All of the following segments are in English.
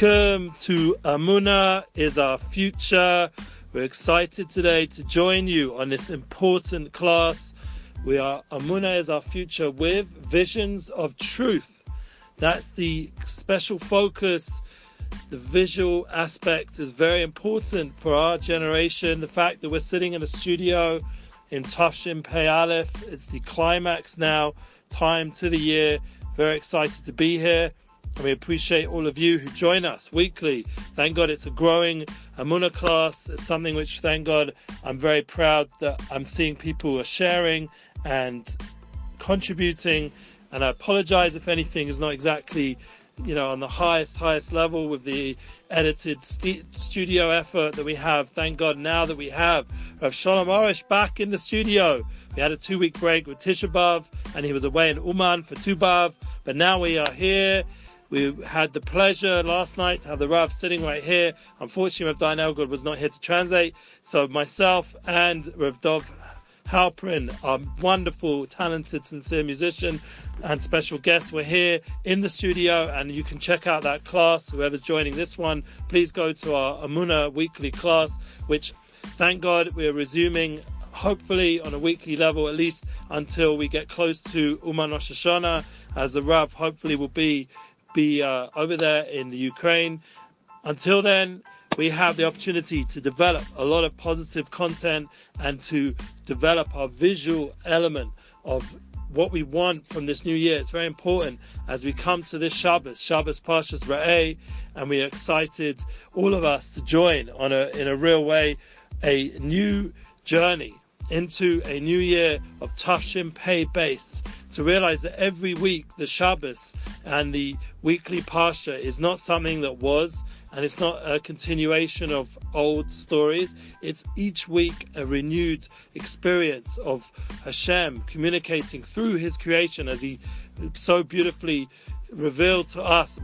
Welcome to Emuna is our future. We're excited today to join you on this important class. We are Emuna is our future with visions of truth. That's the special focus. The visual aspect is very important for our generation. The fact that we're sitting in a studio in Tav Shin Pei it's the climax now, time to the year. Very excited to be here. And we appreciate all of you who join us weekly. Thank God it's a growing Emuna class. It's something which, thank God, I'm very proud that I'm seeing people are sharing and contributing. And I apologize if anything is not exactly, you know, on the highest, highest level with the edited st- studio effort that we have. Thank God now that we have Rav Shalom Arush back in the studio. We had a two week break with Tisha B'Av and he was away in Uman for Tu B'Av. But now we are here we had the pleasure last night to have the Rav sitting right here. Unfortunately, Rav Dayan Elgod was not here to translate, so myself and Rav Dov Halprin, our wonderful, talented, sincere musician and special guest, were here in the studio, and you can check out that class. Whoever's joining this one, please go to our Emuna weekly class, which, thank God, we're resuming hopefully on a weekly level, at least until we get close to Uman Rosh Hashanah, as the Rav hopefully will be be uh, over there in the Ukraine. Until then, we have the opportunity to develop a lot of positive content and to develop our visual element of what we want from this new year. It's very important as we come to this Shabbos, Shabbos Parshas Ra'eh, and we are excited, all of us, to join on a in a real way a new journey into a new year of Tav Shin Pei base to realize that every week the Shabbos and the weekly Parsha is not something that was and it's not a continuation of old stories. It's each week a renewed experience of Hashem communicating through His creation as He so beautifully revealed to us,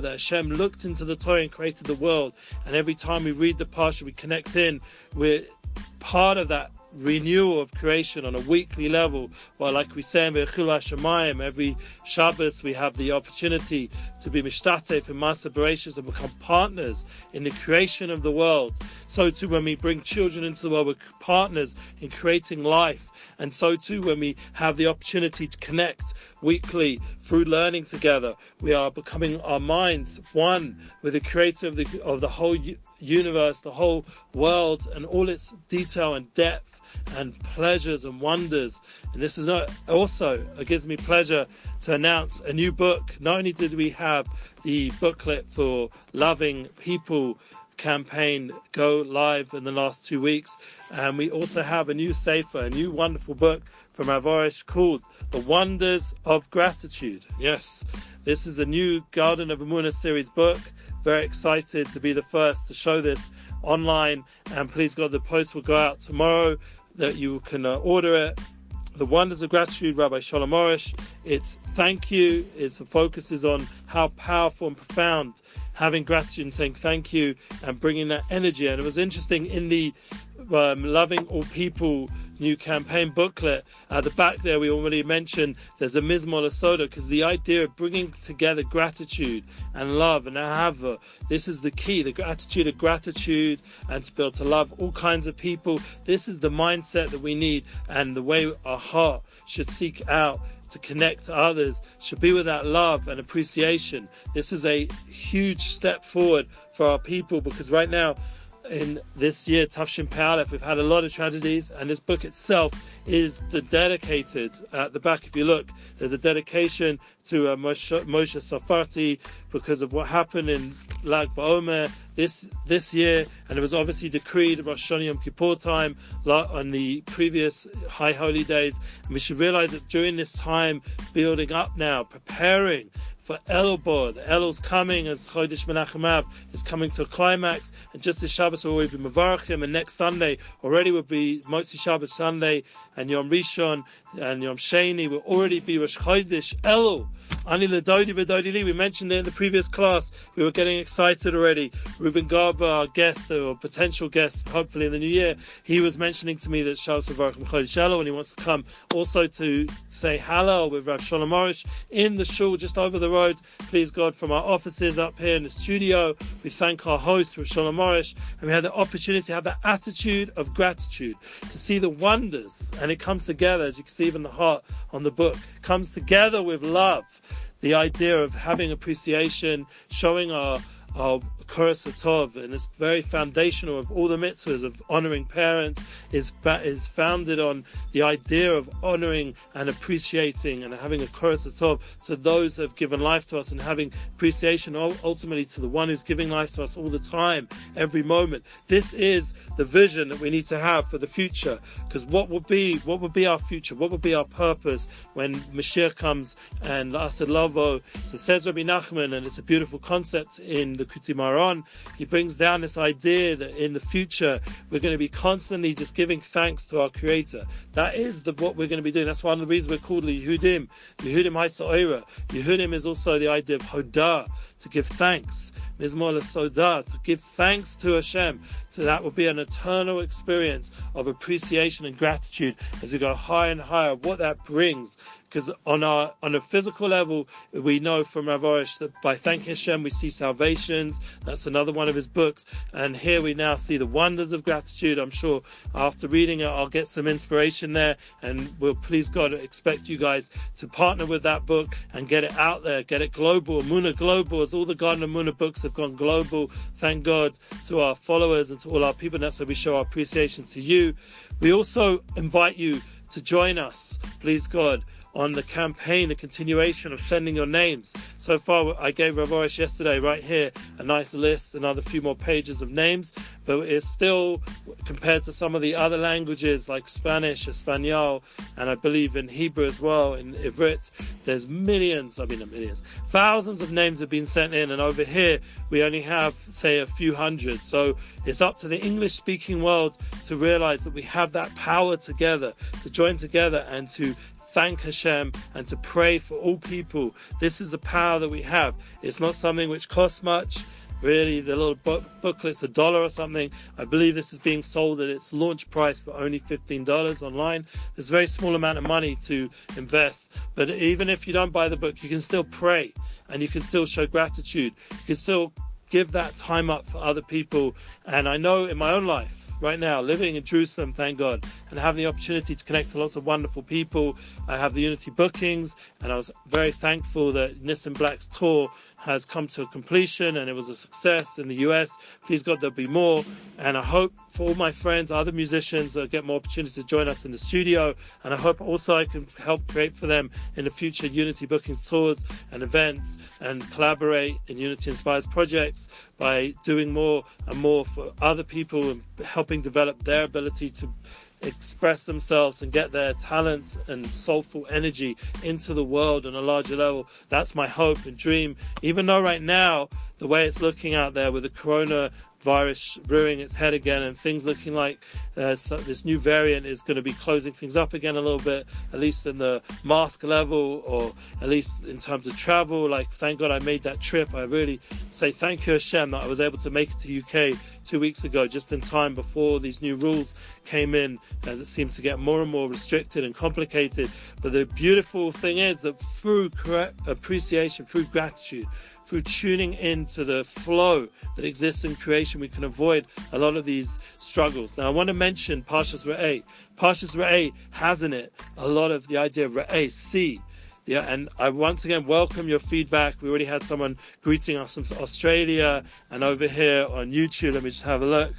that Hashem looked into the Torah and created the world. And every time we read the Parsha, we connect in. We're part of that renewal of creation on a weekly level. Well, like we say in Hashemayim, every Shabbos we have the opportunity to be mishtatef and Masa Bereshis and become partners in the creation of the world. So too when we bring children into the world, we're partners in creating life. And so too when we have the opportunity to connect weekly through learning together, we are becoming our minds one with the creator of the, of the whole universe, the whole world and all its detail and depth and pleasures and wonders. And this is not also, it gives me pleasure to announce a new book. Not only did we have the booklet for loving people campaign go live in the last two weeks, and we also have a new sefer, a new wonderful book from Rav Arush called The Wonders of Gratitude. Yes, this is a new Garden of Emuna series book. Very excited to be the first to show this online, and please God, the post will go out tomorrow that you can uh, order it. The Wonders of Gratitude, Rabbi Shalom Arush. It's thank you. It's the focus is on how powerful and profound having gratitude and saying thank you and bringing that energy. And it was interesting in the um, loving all people new campaign booklet. At the back there, we already mentioned there's a Mizmor Soda because the idea of bringing together gratitude and love and ahava, this is the key, the attitude of gratitude and to be able to love all kinds of people. This is the mindset that we need and the way our heart should seek out to connect to others should be with that love and appreciation. This is a huge step forward for our people because right now in this year, Tav Shin Pei we've had a lot of tragedies, and this book itself is dedicated. At the back, if you look, there's a dedication to uh, Moshe, Moshe Safarti because of what happened in Lag BaOmer this this year, and it was obviously decreed Rosh Hashanah Yom Kippur time on the previous High Holy Days. And we should realize that during this time, building up now, preparing for Elul The Elul's coming as Chodesh Menachem Av is coming to a climax, and just this Shabbos will be Mavarachim, and next Sunday already will be Motzi Shabbos Sunday, and Yom Rishon and Yom Sheni will already be Rosh Chodesh Elul. Ani Ladodi Badodi We mentioned it in the previous class. We were getting excited already. Ruben Garber, our guest or potential guest, hopefully in the new year, he was mentioning to me that Shabbos Baruch Shalom and he wants to come also to say hello with Rav Shalom Arush in the shul just over the road. Please God, from our offices up here in the studio, we thank our host, Rav Shalom Arush, and we had the opportunity to have that attitude of gratitude, to see the wonders, and it comes together, as you can see even the heart on the book, comes together with love. The idea of having appreciation, showing our our Kuras Tov, and it's very foundational of all the mitzvahs of honoring parents, is is founded on the idea of honoring and appreciating and having a Kuras Tov to those who have given life to us and having appreciation ultimately to the one who's giving life to us all the time, every moment. This is the vision that we need to have for the future, because what will be what will be our future? What will be our purpose when Mashiach comes and Asad Lavo? So says Rabbi Nachman, and it's a beautiful concept in the Kuti on, he brings down this idea that in the future we're going to be constantly just giving thanks to our Creator. That is the, what we're going to be doing. That's one of the reasons we're called Yehudim. Yehudim Haitza'ira. Yehudim is also the idea of Hodah, to give thanks. Mizmor Sodah, to give thanks to Hashem. So that will be an eternal experience of appreciation and gratitude as we go higher and higher. What that brings because on our on a physical level, we know from Rav Arush that by thanking Hashem we see salvations. That's another one of his books, and here we now see the wonders of gratitude. I'm sure after reading it, I'll get some inspiration there, and we'll please God expect you guys to partner with that book and get it out there, get it global. Muna Global, all the Garden of Muna books have gone global. Thank God to our followers and to all our people. And That's how we show our appreciation to you. We also invite you to join us, please God on the campaign, the continuation of sending your names. So far, I gave Rav Arush yesterday, right here, a nice list, another few more pages of names, but it's still, compared to some of the other languages like Spanish, Espanol, and I believe in Hebrew as well, in Ivrit, there's millions, I mean, millions, thousands of names have been sent in, and over here, we only have, say, a few hundred. So it's up to the English speaking world to realize that we have that power together, to join together and to thank Hashem and to pray for all people. This is the power that we have. It's not something which costs much. Really, the little book, booklet's a dollar or something. I believe this is being sold at its launch price for only $15 online. There's a very small amount of money to invest. But even if you don't buy the book, you can still pray and you can still show gratitude. You can still give that time up for other people. And I know in my own life, right now, living in Jerusalem, thank God, and having the opportunity to connect to lots of wonderful people. I have the Unity bookings, and I was very thankful that Nissim Black's tour has come to completion and it was a success in the US. Please God, there'll be more. And I hope for all my friends, other musicians, uh, get more opportunities to join us in the studio. And I hope also I can help create for them in the future Unity booking tours and events and collaborate in Unity Inspires projects by doing more and more for other people and helping develop their ability to express themselves and get their talents and soulful energy into the world on a larger level. That's my hope and dream. Even though right now, the way it's looking out there with the corona virus rearing its head again and things looking like uh, so this new variant is going to be closing things up again a little bit, at least in the mask level or at least in terms of travel. Like, thank God I made that trip. I really say thank you, Hashem, that I was able to make it to UK two weeks ago, just in time before these new rules came in, as it seems to get more and more restricted and complicated. But the beautiful thing is that through appreciation, through gratitude, through tuning into the flow that exists in creation, we can avoid a lot of these struggles. Now, I want to mention Parshas Re'eh. Parshas Re'eh has in it a lot of the idea of Re'eh, see. Yeah, and I once again welcome your feedback. We already had someone greeting us from Australia and over here on YouTube. Let me just have a look.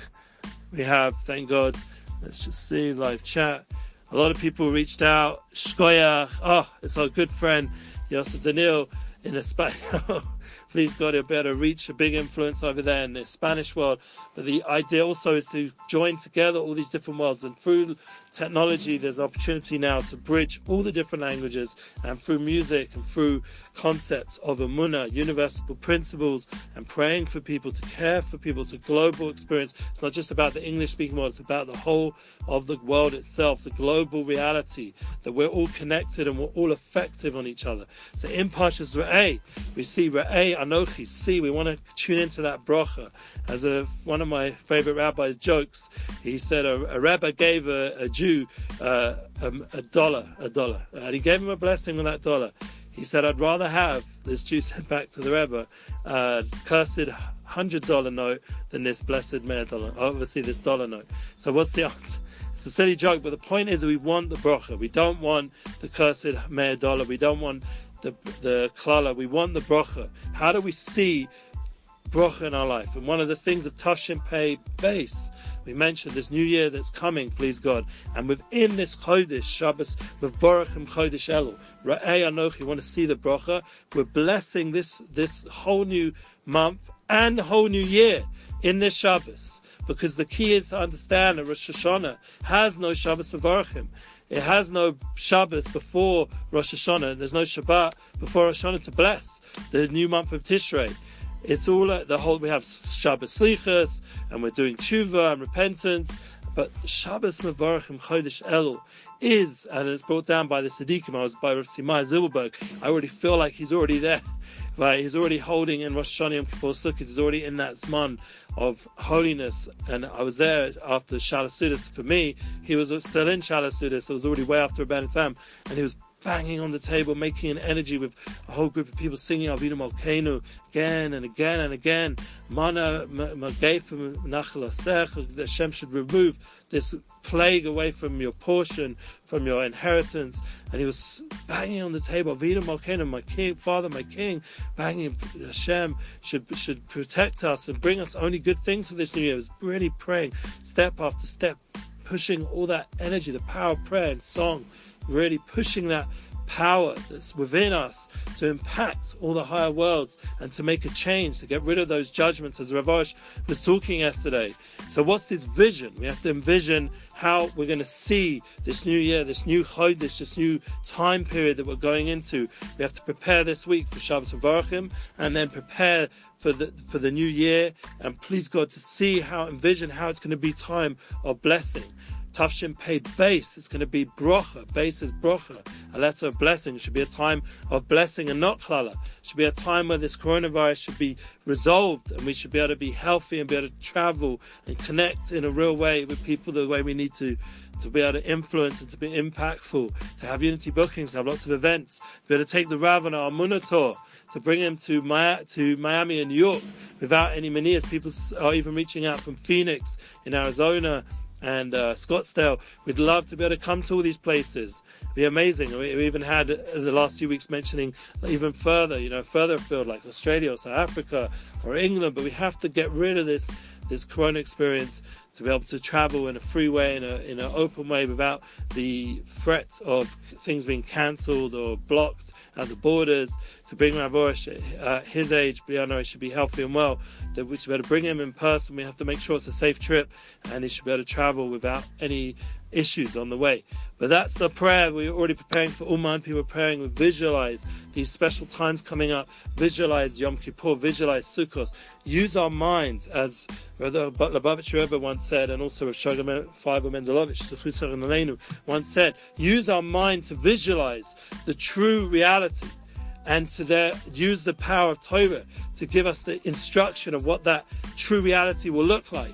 We have, thank God, let's just see live chat. A lot of people reached out. Shkoya, oh, it's our good friend Yosef Daniel in Espanol. Please God, he'll be able to reach a big influence over there in the Spanish world. But the idea also is to join together all these different worlds. And through technology, there's opportunity now to bridge all the different languages and through music and through concepts of Amunah, universal principles, and praying for people, to care for people. It's a global experience. It's not just about the English speaking world, it's about the whole of the world itself, the global reality that we're all connected and we're all effective on each other. So in Parshas Re'eh, we see Re'eh Anochi, see, we want to tune into that bracha. As a, one of my favorite rabbis jokes, he said a, a rabbi gave a, a Jew uh, a, a dollar, a dollar, and he gave him a blessing with that dollar. He said, I'd rather have, this Jew said back to the Rebbe, uh, cursed hundred dollar note than this blessed mayor dollar. Obviously, this dollar note. So what's the answer? It's a silly joke, but the point is we want the bracha. We don't want the cursed mayor dollar. We don't want the the klala. We want the bracha. How do we see bracha in our life? And one of the things of Tashim Pei base we mentioned this new year that's coming, please God, and within this Chodesh, Shabbos, Mevorachim Chodesh Elul, Ra'ei Anochi, want to see the bracha. We're blessing this, this whole new month and whole new year in this Shabbos. Because the key is to understand that Rosh Hashanah has no Shabbos Mevorachim. It has no Shabbos before Rosh Hashanah. There's no Shabbat before Rosh Hashanah to bless the new month of Tishrei. It's all the whole. We have Shabbos Slichas, and we're doing tshuva and repentance. But Shabbos Mevarachim Chodesh Elul is, and it's brought down by the Siddiqim. I was by Rav Tzvi Meir Zilberberg. I already feel like he's already there. Right, he's already holding in Rosh Hashanah Yom Kippur Sukkot. He's already in that zman of holiness. And I was there after Shalasudis. For me, he was still in Shalasudis. It was already way after Tam, and he was banging on the table, making an energy with a whole group of people singing Avinu Malkeinu again and again and again. Mana that Hashem should remove this plague away from your portion, from your inheritance. And he was banging on the table, Avinu Malkeinu, my king, father, my king, banging Hashem should should protect us and bring us only good things for this new year. He was really praying step after step, pushing all that energy, the power of prayer and song really pushing that power that's within us to impact all the higher worlds and to make a change, to get rid of those judgments, as Rav Arush was talking yesterday. So, what's this vision? We have to envision how we're going to see this new year, this new Chodesh, this new time period that we're going into. We have to prepare this week for Shabbos and and then prepare for the for the new year. And please God to see how envision how it's going to be time of blessing. Tafshin paid base. It's going to be brocha. Base is brocha, a letter of blessing. It should be a time of blessing and not klala. It should be a time where this coronavirus should be resolved and we should be able to be healthy and be able to travel and connect in a real way with people the way we need to to be able to influence and to be impactful, to have unity bookings, to have lots of events, to be able to take the Rav on our Munator, to bring him to, Mi- to Miami and New York without any manias. People are even reaching out from Phoenix in Arizona and uh, Scottsdale. We'd love to be able to come to all these places. It'd be amazing. We, we even had uh, the last few weeks mentioning even further, you know, further afield like Australia or South Africa or England. But we have to get rid of this this Corona experience to be able to travel in a free way, in a in an open way, without the threat of things being cancelled or blocked at the borders to bring Rav Arush uh, his age, Brianna he should be healthy and well. That we should be able to bring him in person. We have to make sure it's a safe trip, and he should be able to travel without any issues on the way. But that's the prayer. We're already preparing for Uman. People are praying. We visualize these special times coming up. Visualize Yom Kippur. Visualize Sukkot. Use our minds, as the Lubavitcher Rebbe once said, and also Rav Shraga Feivel Mendlowitz once said, use our mind to visualize the true reality and to use the power of Torah to give us the instruction of what that true reality will look like.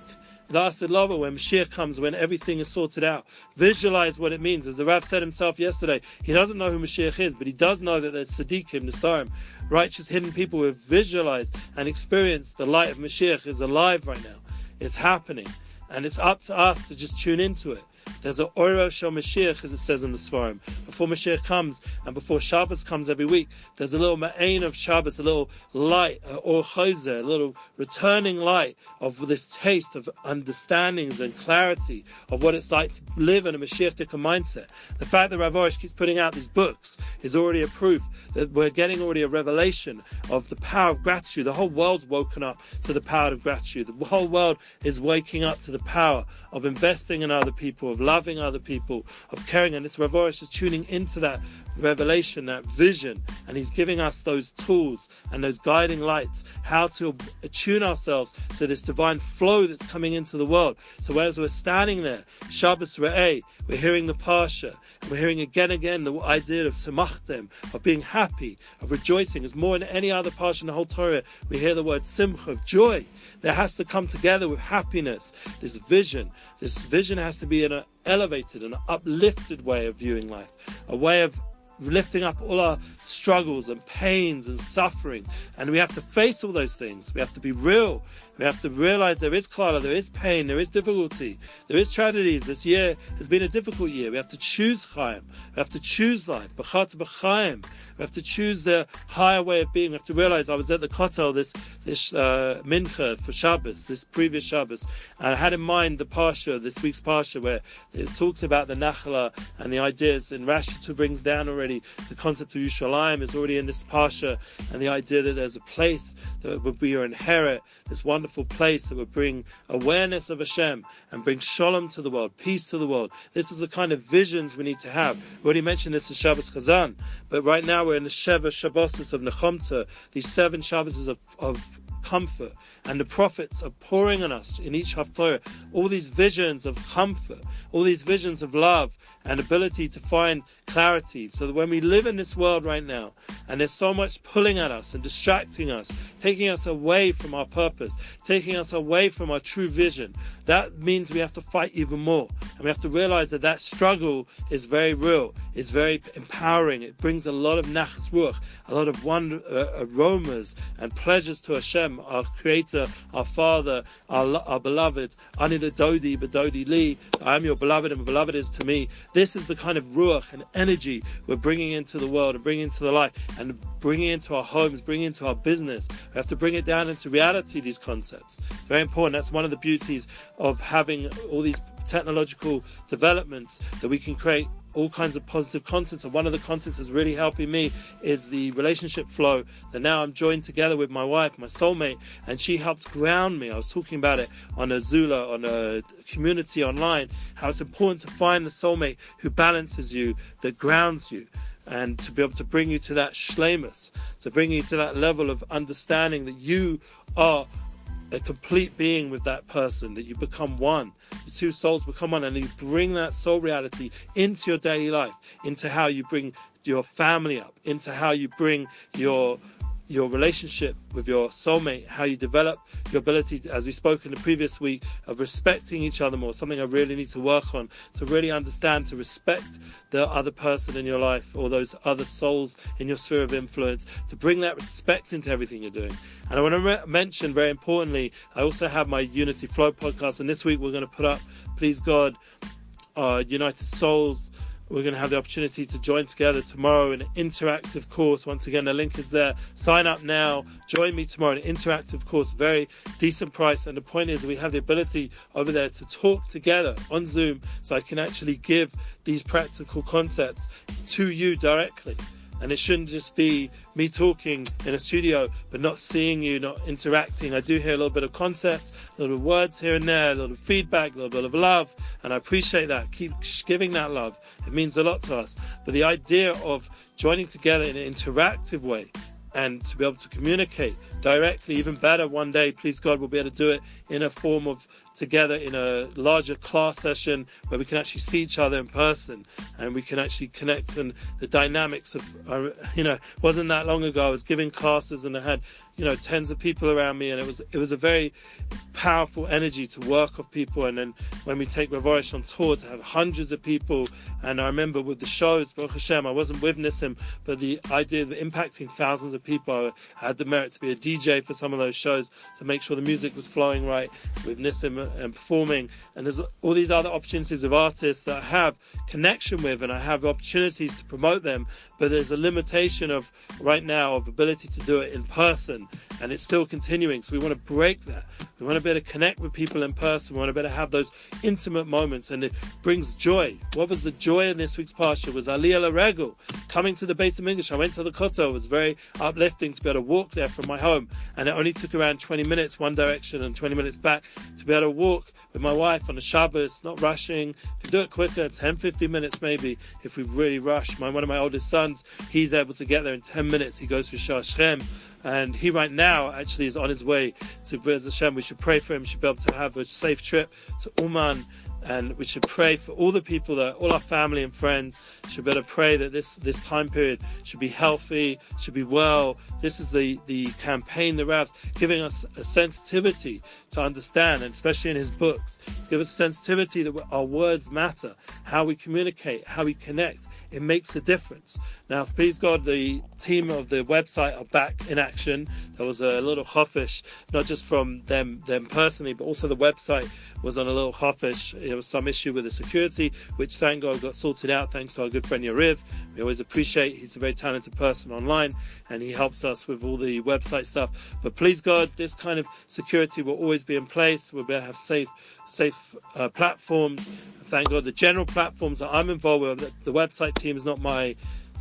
Love when Mashiach comes, when everything is sorted out. Visualize what it means. As the Rav said himself yesterday, he doesn't know who Mashiach is, but he does know that there's Siddiqim, Nistarim, righteous hidden people who have visualized and experienced the light of Mashiach is alive right now. It's happening. And it's up to us to just tune into it. There's a Oro Shel Mashiach, as it says in the Svarim. Before Mashiach comes and before Shabbos comes every week, there's a little Ma'ain of Shabbos, a little light, or Chayzer, a little returning light of this taste of understandings and clarity of what it's like to live in a Mashiach mindset. The fact that Rav Arush keeps putting out these books is already a proof that we're getting already a revelation of the power of gratitude. The whole world's woken up to the power of gratitude. The whole world is waking up to the power of investing in other people, of loving other people, of caring. And this Rav Arush is tuning into that revelation, that vision, and he's giving us those tools and those guiding lights, how to attune ourselves to this divine flow that's coming into the world. So as we're standing there, Shabbos Re'eh, we're hearing the Parsha, and we're hearing again and again the idea of Samachtem, of being happy, of rejoicing. As more than any other Parsha in the whole Torah, we hear the word Simcha, of joy. There has to come together with happiness, this vision. This vision has to be in an elevated and uplifted way of viewing life, a way of lifting up all our struggles and pains and suffering. And we have to face all those things. We have to be real. We have to realize there is klala, there is pain, there is difficulty, there is tragedies. This year has been a difficult year. We have to choose Chaim. We have to choose life. B'chat b'chaim. We have to choose the higher way of being. We have to realize I was at the Kotel this this uh, mincha for Shabbos, this previous Shabbos, and I had in mind the parsha, this week's parsha, where it talks about the nachla and the ideas. And Rashi too brings down already the concept of Yushalayim is already in this parsha, and the idea that there's a place that be your inherit, this wonderful wonderful place that would bring awareness of Hashem and bring shalom to the world, peace to the world. This is the kind of visions we need to have. We already mentioned this in Shabbos Chazan, but right now we're in the Sheva Shabbosis of Nechomta, these seven Shabbos of, of comfort. And the prophets are pouring on us in each Haftarah all these visions of comfort, all these visions of love and ability to find clarity. So that when we live in this world right now, and there's so much pulling at us and distracting us, taking us away from our purpose, taking us away from our true vision, that means we have to fight even more. And we have to realize that that struggle is very real, it's very empowering. It brings a lot of nachas ruach, a lot of wonder, uh, aromas and pleasures to Hashem, our Creator, our Father, our, our beloved. Ani Dodi, Bedodi Li. I am your beloved, and beloved is to me. This is the kind of ruach and energy we're bringing into the world and bringing into the life and bringing into our homes, bringing into our business. We have to bring it down into reality, these concepts. It's very important. That's one of the beauties of having all these technological developments that we can create all kinds of positive concepts. And one of the concepts that's really helping me is the relationship flow that now I'm joined together with my wife, my soulmate, and she helps ground me. I was talking about it on a Zula, on a community online, how it's important to find the soulmate who balances you, that grounds you. And to be able to bring you to that shlemus, to bring you to that level of understanding that you are a complete being with that person, that you become one. The two souls become one, and you bring that soul reality into your daily life, into how you bring your family up, into how you bring your your relationship with your soulmate, how you develop your ability, to, as we spoke in the previous week, of respecting each other more, something I really need to work on, to really understand, to respect the other person in your life or those other souls in your sphere of influence, to bring that respect into everything you're doing. And I want to re- mention very importantly, I also have my Unity Flow podcast, and this week we're going to put up, please God, uh, United Souls we're going to have the opportunity to join together tomorrow in an interactive course. Once again, the link is there. Sign up now. Join me tomorrow in an interactive course, very decent price. And the point is, we have the ability over there to talk together on Zoom so I can actually give these practical concepts to you directly. And it shouldn't just be me talking in a studio, but not seeing you, not interacting. I do hear a little bit of concepts, a little of words here and there, a little feedback, a little bit of love, and I appreciate that. Keep giving that love. It means a lot to us. But the idea of joining together in an interactive way and to be able to communicate directly, even better one day, please God, we'll be able to do it in a form of together in a larger class session where we can actually see each other in person and we can actually connect and the dynamics of, you know, wasn't that long ago I was giving classes and I had, you know, tens of people around me and it was, it was a very powerful energy to work with people. And then when we take Rav Arush on tour to have hundreds of people. And I remember with the shows, Baruch Hashem, I wasn't with Nissim, but the idea of impacting thousands of people, I had the merit to be a DJ for some of those shows to make sure the music was flowing right with Nissim and performing. And there's all these other opportunities of artists that I have connection with and I have opportunities to promote them. But there's a limitation of right now of ability to do it in person and it's still continuing. So we want to break that. We want to be able to connect with people in person. We want to be able to have those intimate moments and it brings joy. What was the joy in this week's Parsha was Aliyah Laregel coming to the base of English. I went to the Kotel. It was very uplifting to be able to walk there from my home and it only took around 20 minutes one direction and 20 minutes back to be able to walk with my wife on a Shabbos, not rushing. Could do it quicker, 10, 15 minutes maybe if we really rush. My, one of my oldest sons, he's able to get there in 10 minutes. He goes through Shah Shem and he right now actually is on his way to Bez Hashem. We should pray for him. Should be able to have a safe trip to Uman and we should pray for all the people that all our family and friends should better pray that this this time period should be healthy should be well this is the the campaign the Rav's giving us a sensitivity to understand and especially in his books give us a sensitivity that our words matter how we communicate how we connect it makes a difference. Now, please God, the team of the website are back in action. There was a little hoffish, not just from them them personally, but also the website was on a little hoffish. There was some issue with the security, which thank God got sorted out thanks to our good friend Yariv. We always appreciate. He's a very talented person online, and he helps us with all the website stuff. But please God, this kind of security will always be in place. We'll be able to have safe safe uh, platforms. Thank God the general platforms that I'm involved with, the website team is not my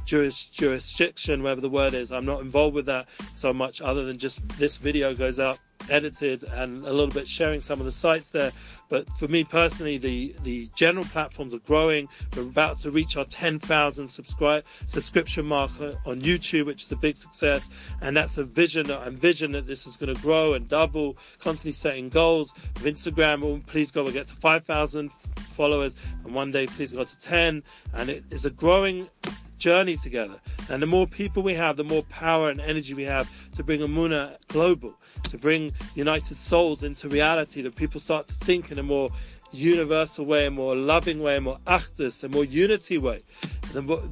juris, jurisdiction, whatever the word is. I'm not involved with that so much other than just this video goes out edited and a little bit sharing some of the sites there. But for me personally, the, the general platforms are growing. We're about to reach our 10,000 subscribe subscription mark on YouTube, which is a big success. And that's a vision that I envision that this is going to grow and double, constantly setting goals. With Instagram, well, please go, we'll get to 5,000 followers and one day please go to 10 and it is a growing journey together. And the more people we have, the more power and energy we have to bring Emuna global, to bring united souls into reality, that people start to think in a more universal way, a more loving way, a more achdus, a more unity way.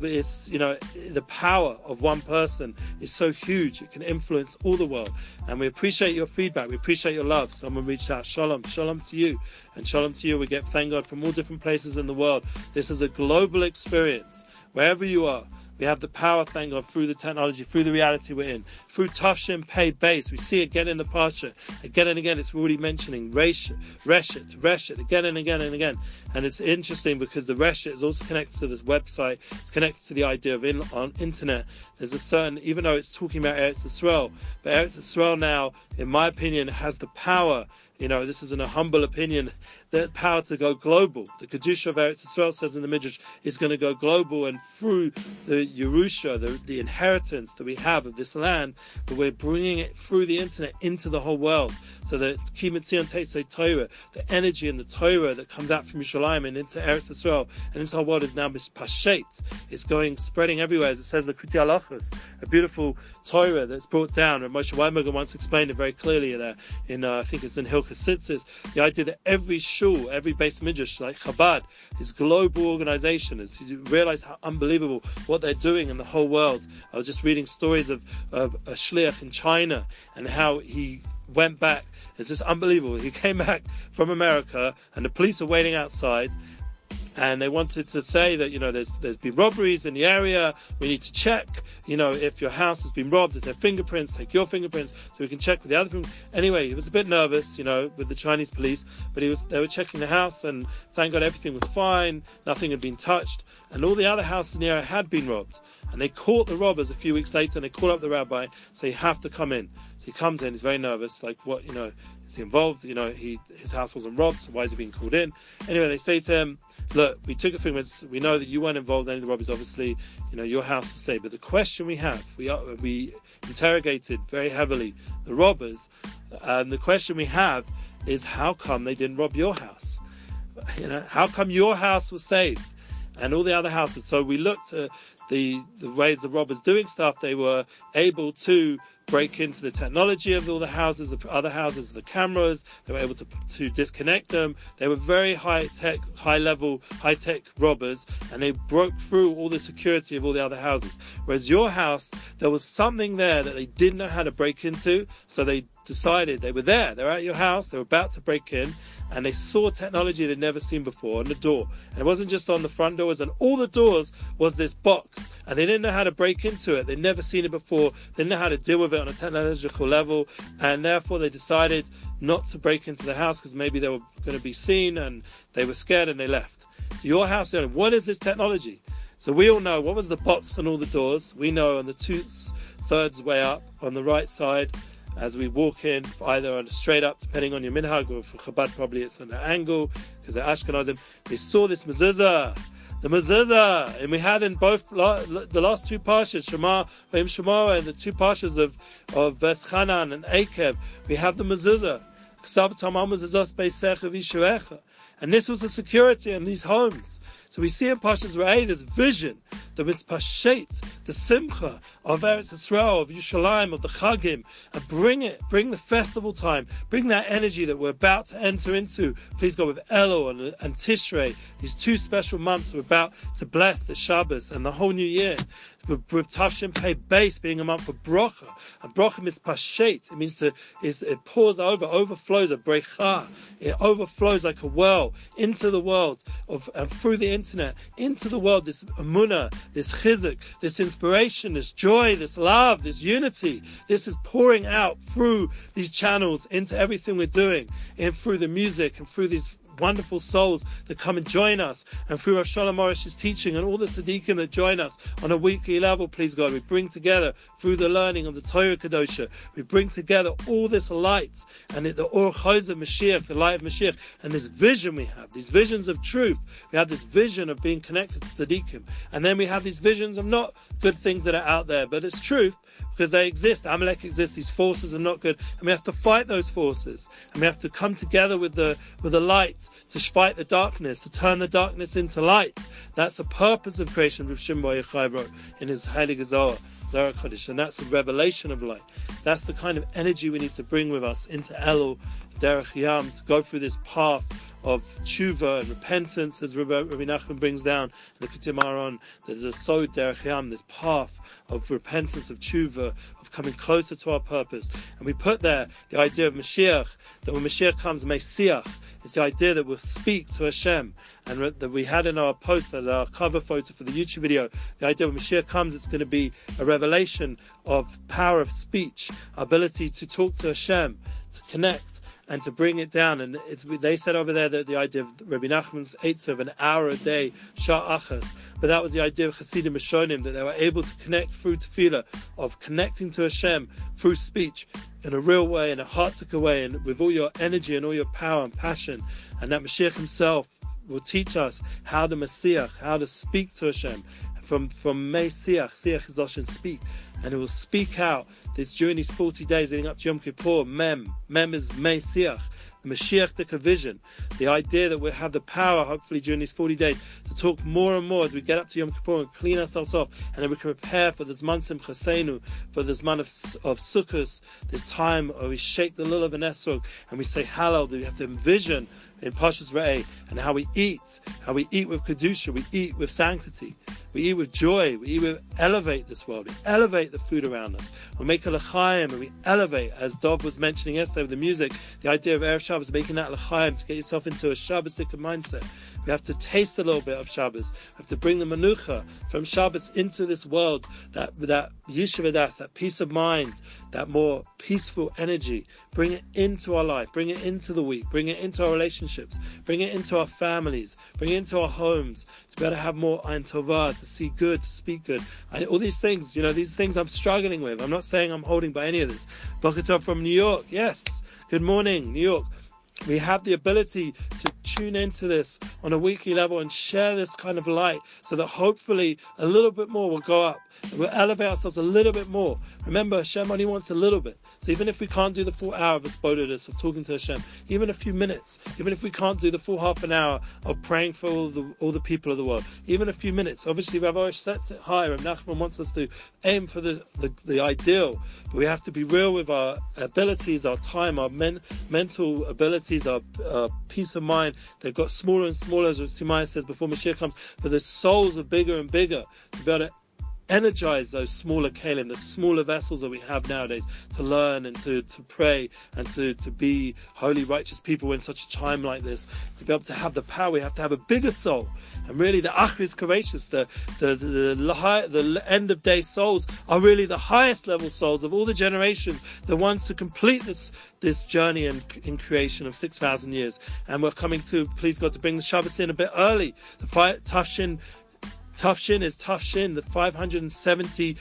It's you know the power of one person is so huge; it can influence all the world. And we appreciate your feedback. We appreciate your love. Someone reached out, shalom, shalom to you, and shalom to you. We get thank God from all different places in the world. This is a global experience wherever you are. We have the power, thank God, through the technology, through the reality we're in, through Tafshin Pay Base. We see it again in the Parsha, again and again, it's already mentioning Reshet, Reshet, Reshet, again and again and again. And it's interesting because the Reshet is also connected to this website, it's connected to the idea of in, on internet. There's a certain, even though it's talking about Eretz Yisrael, but Eretz Yisrael now, in my opinion, has the power you know, this is in a humble opinion, that power to go global. The Kedusha of Eretz Yisrael says in the Midrash is going to go global and through the Yerusha, the, the inheritance that we have of this land, but we're bringing it through the internet into the whole world. So that Kimitzion Tetzei Torah, the energy and the Torah that comes out from Yerushalayim and into Eretz Yisrael and this whole world is now Pashet. It's going, spreading everywhere, as it says the Kuti Alachas, a beautiful Torah that's brought down. And Moshe Weinberger once explained it very clearly there in, uh, I think it's in Hilchas Tzitzis, the idea that every shul, every base midrash, like Chabad, is global organization. Is you realize how unbelievable what they're doing in the whole world. I was just reading stories of, of a shliach in China and how he went back. It's just unbelievable. He came back from America and the police are waiting outside and they wanted to say that you know there's there's been robberies in the area. We need to check, you know, if your house has been robbed, if there are fingerprints, take your fingerprints so we can check with the other. People. Anyway, he was a bit nervous, you know, with the Chinese police, but he was they were checking the house, and thank God everything was fine, nothing had been touched, and all the other houses in the area had been robbed. And they caught the robbers a few weeks later, and they called up the rabbi, say you have to come in. So he comes in, he's very nervous, like what you know, is he involved? You know, he his house wasn't robbed, so why is he being called in? Anyway, they say to him look, we took a fingerprints. We know that you weren't involved in any of the robberies. Obviously, you know your house was safe. But the question we have, we are, we interrogated very heavily the robbers, and the question we have is how come they didn't rob your house? You know, how come your house was saved and all the other houses? So we looked at the the ways the robbers doing stuff. They were able to break into the technology of all the houses, the other houses, the cameras. They were able to, to disconnect them. They were very high tech, high level, high tech robbers, and they broke through all the security of all the other houses. Whereas your house, there was something there that they didn't know how to break into, so they decided they were there. They're at your house. They were about to break in, and they saw technology they'd never seen before on the door. And it wasn't just on the front doors, and all the doors was this box, and they didn't know how to break into it. They'd never seen it before. They didn't know how to deal with it on a technological level, and therefore they decided not to break into the house because maybe they were going to be seen, and they were scared and they left. So your house, what is this technology? So we all know what was the box on all the doors. We know on the two thirds way up on the right side as we walk in, either on straight up, depending on your minhag, or for Chabad, probably it's on an angle, because they're Ashkenazim. We saw this mezuzah, the mezuzah, and we had in both the last two parshas, Shema, Vayim Shema, and the two parshas of of Veschanan and Akev, we have the mezuzah. And this was the security in these homes. So we see in Pashas Ra'eh this vision, the mispashet, the simcha of Eretz Yisrael, of Yerushalayim, of the Chagim, and bring it, bring the festival time, bring that energy that we're about to enter into. Please go with Elul and, and Tishrei, these two special months we're about to bless the Shabbos and the whole new year with, with Pei base being a month for Brocha. And Brocha is Pashet. It means to, it pours over, overflows a Brecha. It overflows like a well into the world of, and through the internet, into the world, this Amunah, this Chizuk, this inspiration, this joy, this love, this unity. This is pouring out through these channels into everything we're doing and through the music and through these wonderful souls that come and join us, and through Rav Shalom Arush's teaching and all the Siddiqim that join us on a weekly level, please God, we bring together through the learning of the Torah Kadosha, we bring together all this light and the Or of Mashiach, the light of Mashiach, and this vision we have, these visions of truth. We have this vision of being connected to Siddiqim, and then we have these visions of not good things that are out there, but it's truth because they exist. Amalek exists. These forces are not good, and we have to fight those forces. And we have to come together with the with the light to fight the darkness, to turn the darkness into light. That's the purpose of creation. Rav Shimon Yochai wrote in his Heilige Zohar. Zohar Kodesh, and that's the revelation of light. That's the kind of energy we need to bring with us into Elul, Derech Yam, to go through this path of tshuva and repentance, as Rabbi, Nachman brings down the Kutim Aron. There's a sod derech yam, this path of repentance, of tshuva, of coming closer to our purpose. And we put there the idea of Mashiach, that when Mashiach comes, Messiah, it's the idea that we'll speak to Hashem. And that we had in our post as our cover photo for the YouTube video, the idea when Mashiach comes, it's going to be a revelation of power of speech, ability to talk to Hashem, to connect and to bring it down. And they said over there that the idea of Rabbi Nachman's eight of an hour a day, Shah Achas, but that was the idea of Hasidim Mishonim, that they were able to connect through tefillah, of connecting to Hashem through speech in a real way, in a heartfelt way, and with all your energy and all your power and passion. And that Mashiach himself will teach us how to Messiah, how to speak to Hashem. From from Messiah, Siach is Lashon speak, and it will speak out this during these 40 days leading up to Yom Kippur. Mem, Mem is Messiah, the Mashiach vision. The idea that we'll have the power, hopefully, during these 40 days to talk more and more as we get up to Yom Kippur and clean ourselves off, and then we can prepare for this Zman Simchasenu, for this month of, of Sukkot, this time where we shake the lulav and esrog, and we say Hallel, that we have to envision in Pashas Re'eh, and how we eat, how we eat with Kedusha, we eat with sanctity. We eat with joy. We eat with elevate this world. We elevate the food around us. We make a l'chaim and we elevate, as Dov was mentioning yesterday with the music, the idea of Erev Shabbos, making that l'chaim to get yourself into a Shabbosdik mindset. We have to taste a little bit of Shabbos. We have to bring the manucha from Shabbos into this world, that, that yishuvadas, that peace of mind, that more peaceful energy. Bring it into our life. Bring it into the week. Bring it into our relationships. Bring it into our families. Bring it into our homes to be able to have more Ein Tovah, to see good, to speak good. I, all these things, you know, these things I'm struggling with. I'm not saying I'm holding by any of this. Bokatov from New York. Yes. Good morning, New York. We have the ability to tune into this on a weekly level and share this kind of light so that hopefully a little bit more will go up and we'll elevate ourselves a little bit more. Remember, Hashem only wants a little bit. So even if we can't do the full hour of Asbodidus, of talking to Hashem, even a few minutes, even if we can't do the full half an hour of praying for all the, all the people of the world, even a few minutes. Obviously, Rabbi sets it higher and Nachman wants us to aim for the, the, the ideal, but we have to be real with our abilities, our time, our men, mental our uh, peace of mind. They've got smaller and smaller, as Simaya says, before Mashiach comes, but the souls are bigger and bigger to be able to energize those smaller kalim, the smaller vessels that we have nowadays to learn and to, to pray and to, to be holy, righteous people in such a time like this. To be able to have the power, we have to have a bigger soul. And really, the Achris Courageous, the, the, the, the, end of day souls, are really the highest level souls of all the generations, the ones to complete this, this journey in, in creation of 6,000 years. And we're coming to, please God, to bring the Shabbos in a bit early. The fire Tafshin Tafshin is Tafshin, the 570,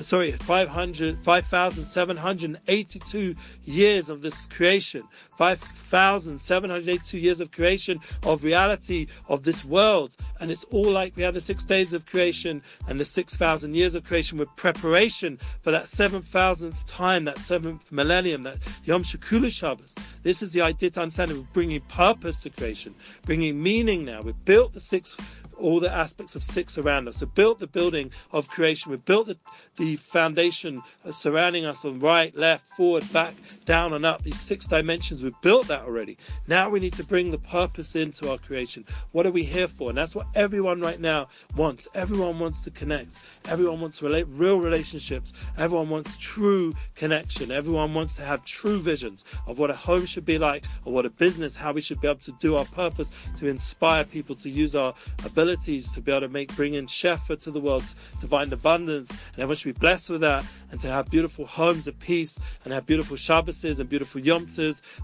sorry, 500, 5,782 years of this creation, 5,782 years of creation of reality of this world. And it's all like we have the six days of creation and the 6,000 years of creation with preparation for that 7,000th time, that seventh millennium, that Yom Shekula Shabbos. This is the idea to understand of bringing purpose to creation, bringing meaning now. We've built the six all the aspects of six around us. We built the building of creation. We built the, the foundation uh, surrounding us on right, left, forward, back, down, and up. These six dimensions, we've built that already. Now we need to bring the purpose into our creation. What are we here for? And that's what everyone right now wants. Everyone wants to connect. Everyone wants relate, real relationships. Everyone wants true connection. Everyone wants to have true visions of what a home should be like, or what a business, how we should be able to do our purpose to inspire people to use our ability abilities to be able to make bring in shefa to the world, to find abundance, and everyone should be blessed with that, and to have beautiful homes of peace, and have beautiful Shabbases and beautiful Yom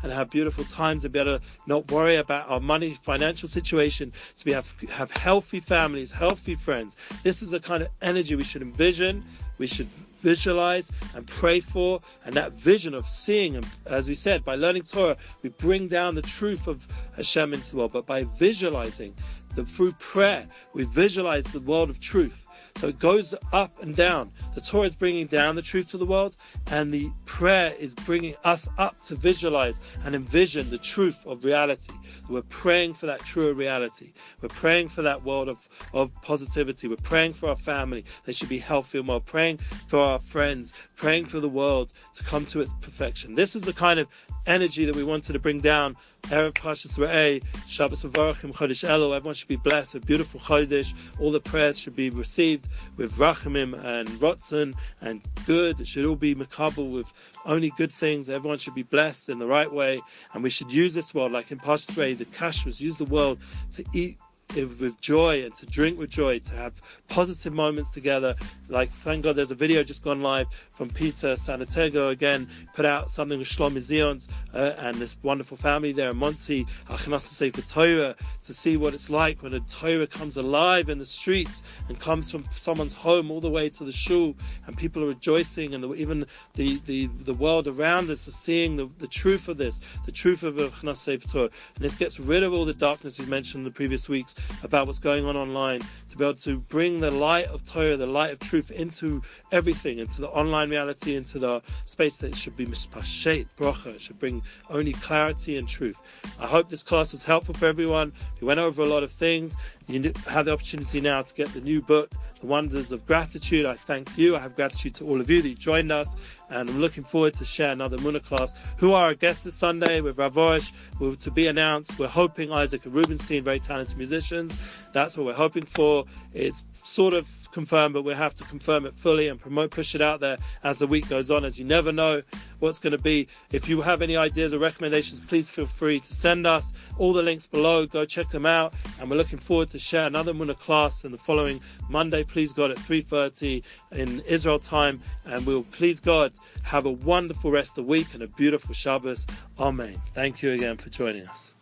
and have beautiful times and be able to not worry about our money, financial situation, to be have have healthy families, healthy friends. This is the kind of energy we should envision. We should visualize and pray for, and that vision of seeing, and as we said, by learning Torah, we bring down the truth of Hashem into the world. But by visualizing, the, through prayer, we visualize the world of truth. So it goes up and down. The Torah is bringing down the truth to the world, and the prayer is bringing us up to visualize and envision the truth of reality. We're praying for that truer reality. We're praying for that world of, of positivity. We're praying for our family. They should be healthy and well. Praying for our friends. Praying for the world to come to its perfection. This is the kind of energy that we wanted to bring down. Erev Parshas Re'eh, Shabbos Chodesh. Everyone should be blessed with beautiful Chodesh. All the prayers should be received with Rachamim and Ratzon and good. It should all be Makabal with only good things. Everyone should be blessed in the right way. And we should use this world, like in Parshas Re'eh, the Kashrus, use the world to eat with joy and to drink with joy, to have positive moments together. Like, thank God there's a video just gone live from Peter Sanatego again, put out something with Shlomi Zions uh, and this wonderful family there in Monsey, Achnasa Torah, to see what it's like when a Torah comes alive in the streets and comes from someone's home all the way to the shul and people are rejoicing and the, even the, the, the world around us is seeing the, the truth of this, the truth of Achnasa for Torah. And this gets rid of all the darkness we mentioned in the previous weeks about what's going on online, to be able to bring the light of Torah, the light of truth into everything, into the online reality, into the space that it should be mispashet, bracha, it should bring only clarity and truth. I hope this class was helpful for everyone. We went over a lot of things. You have the opportunity now to get the new book, The Wonders of Gratitude. I thank you. I have gratitude to all of you that joined us, and I'm looking forward to share another Emuna class. Who are our guests this Sunday with Rav Arush? Will to be announced. We're hoping Isaac and Rubenstein, very talented musicians. That's what we're hoping for. It's sort of confirmed, but we'll have to confirm it fully and promote, push it out there as the week goes on, as you never know what's going to be. If you have any ideas or recommendations, please feel free to send us. All the links below, go check them out. And we're looking forward to share another Emuna class in the following Monday, please God, at 3.30 in Israel time. And we'll, please God, have a wonderful rest of the week and a beautiful Shabbos. Amen. Thank you again for joining us.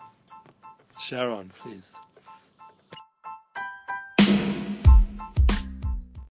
Sharon, please.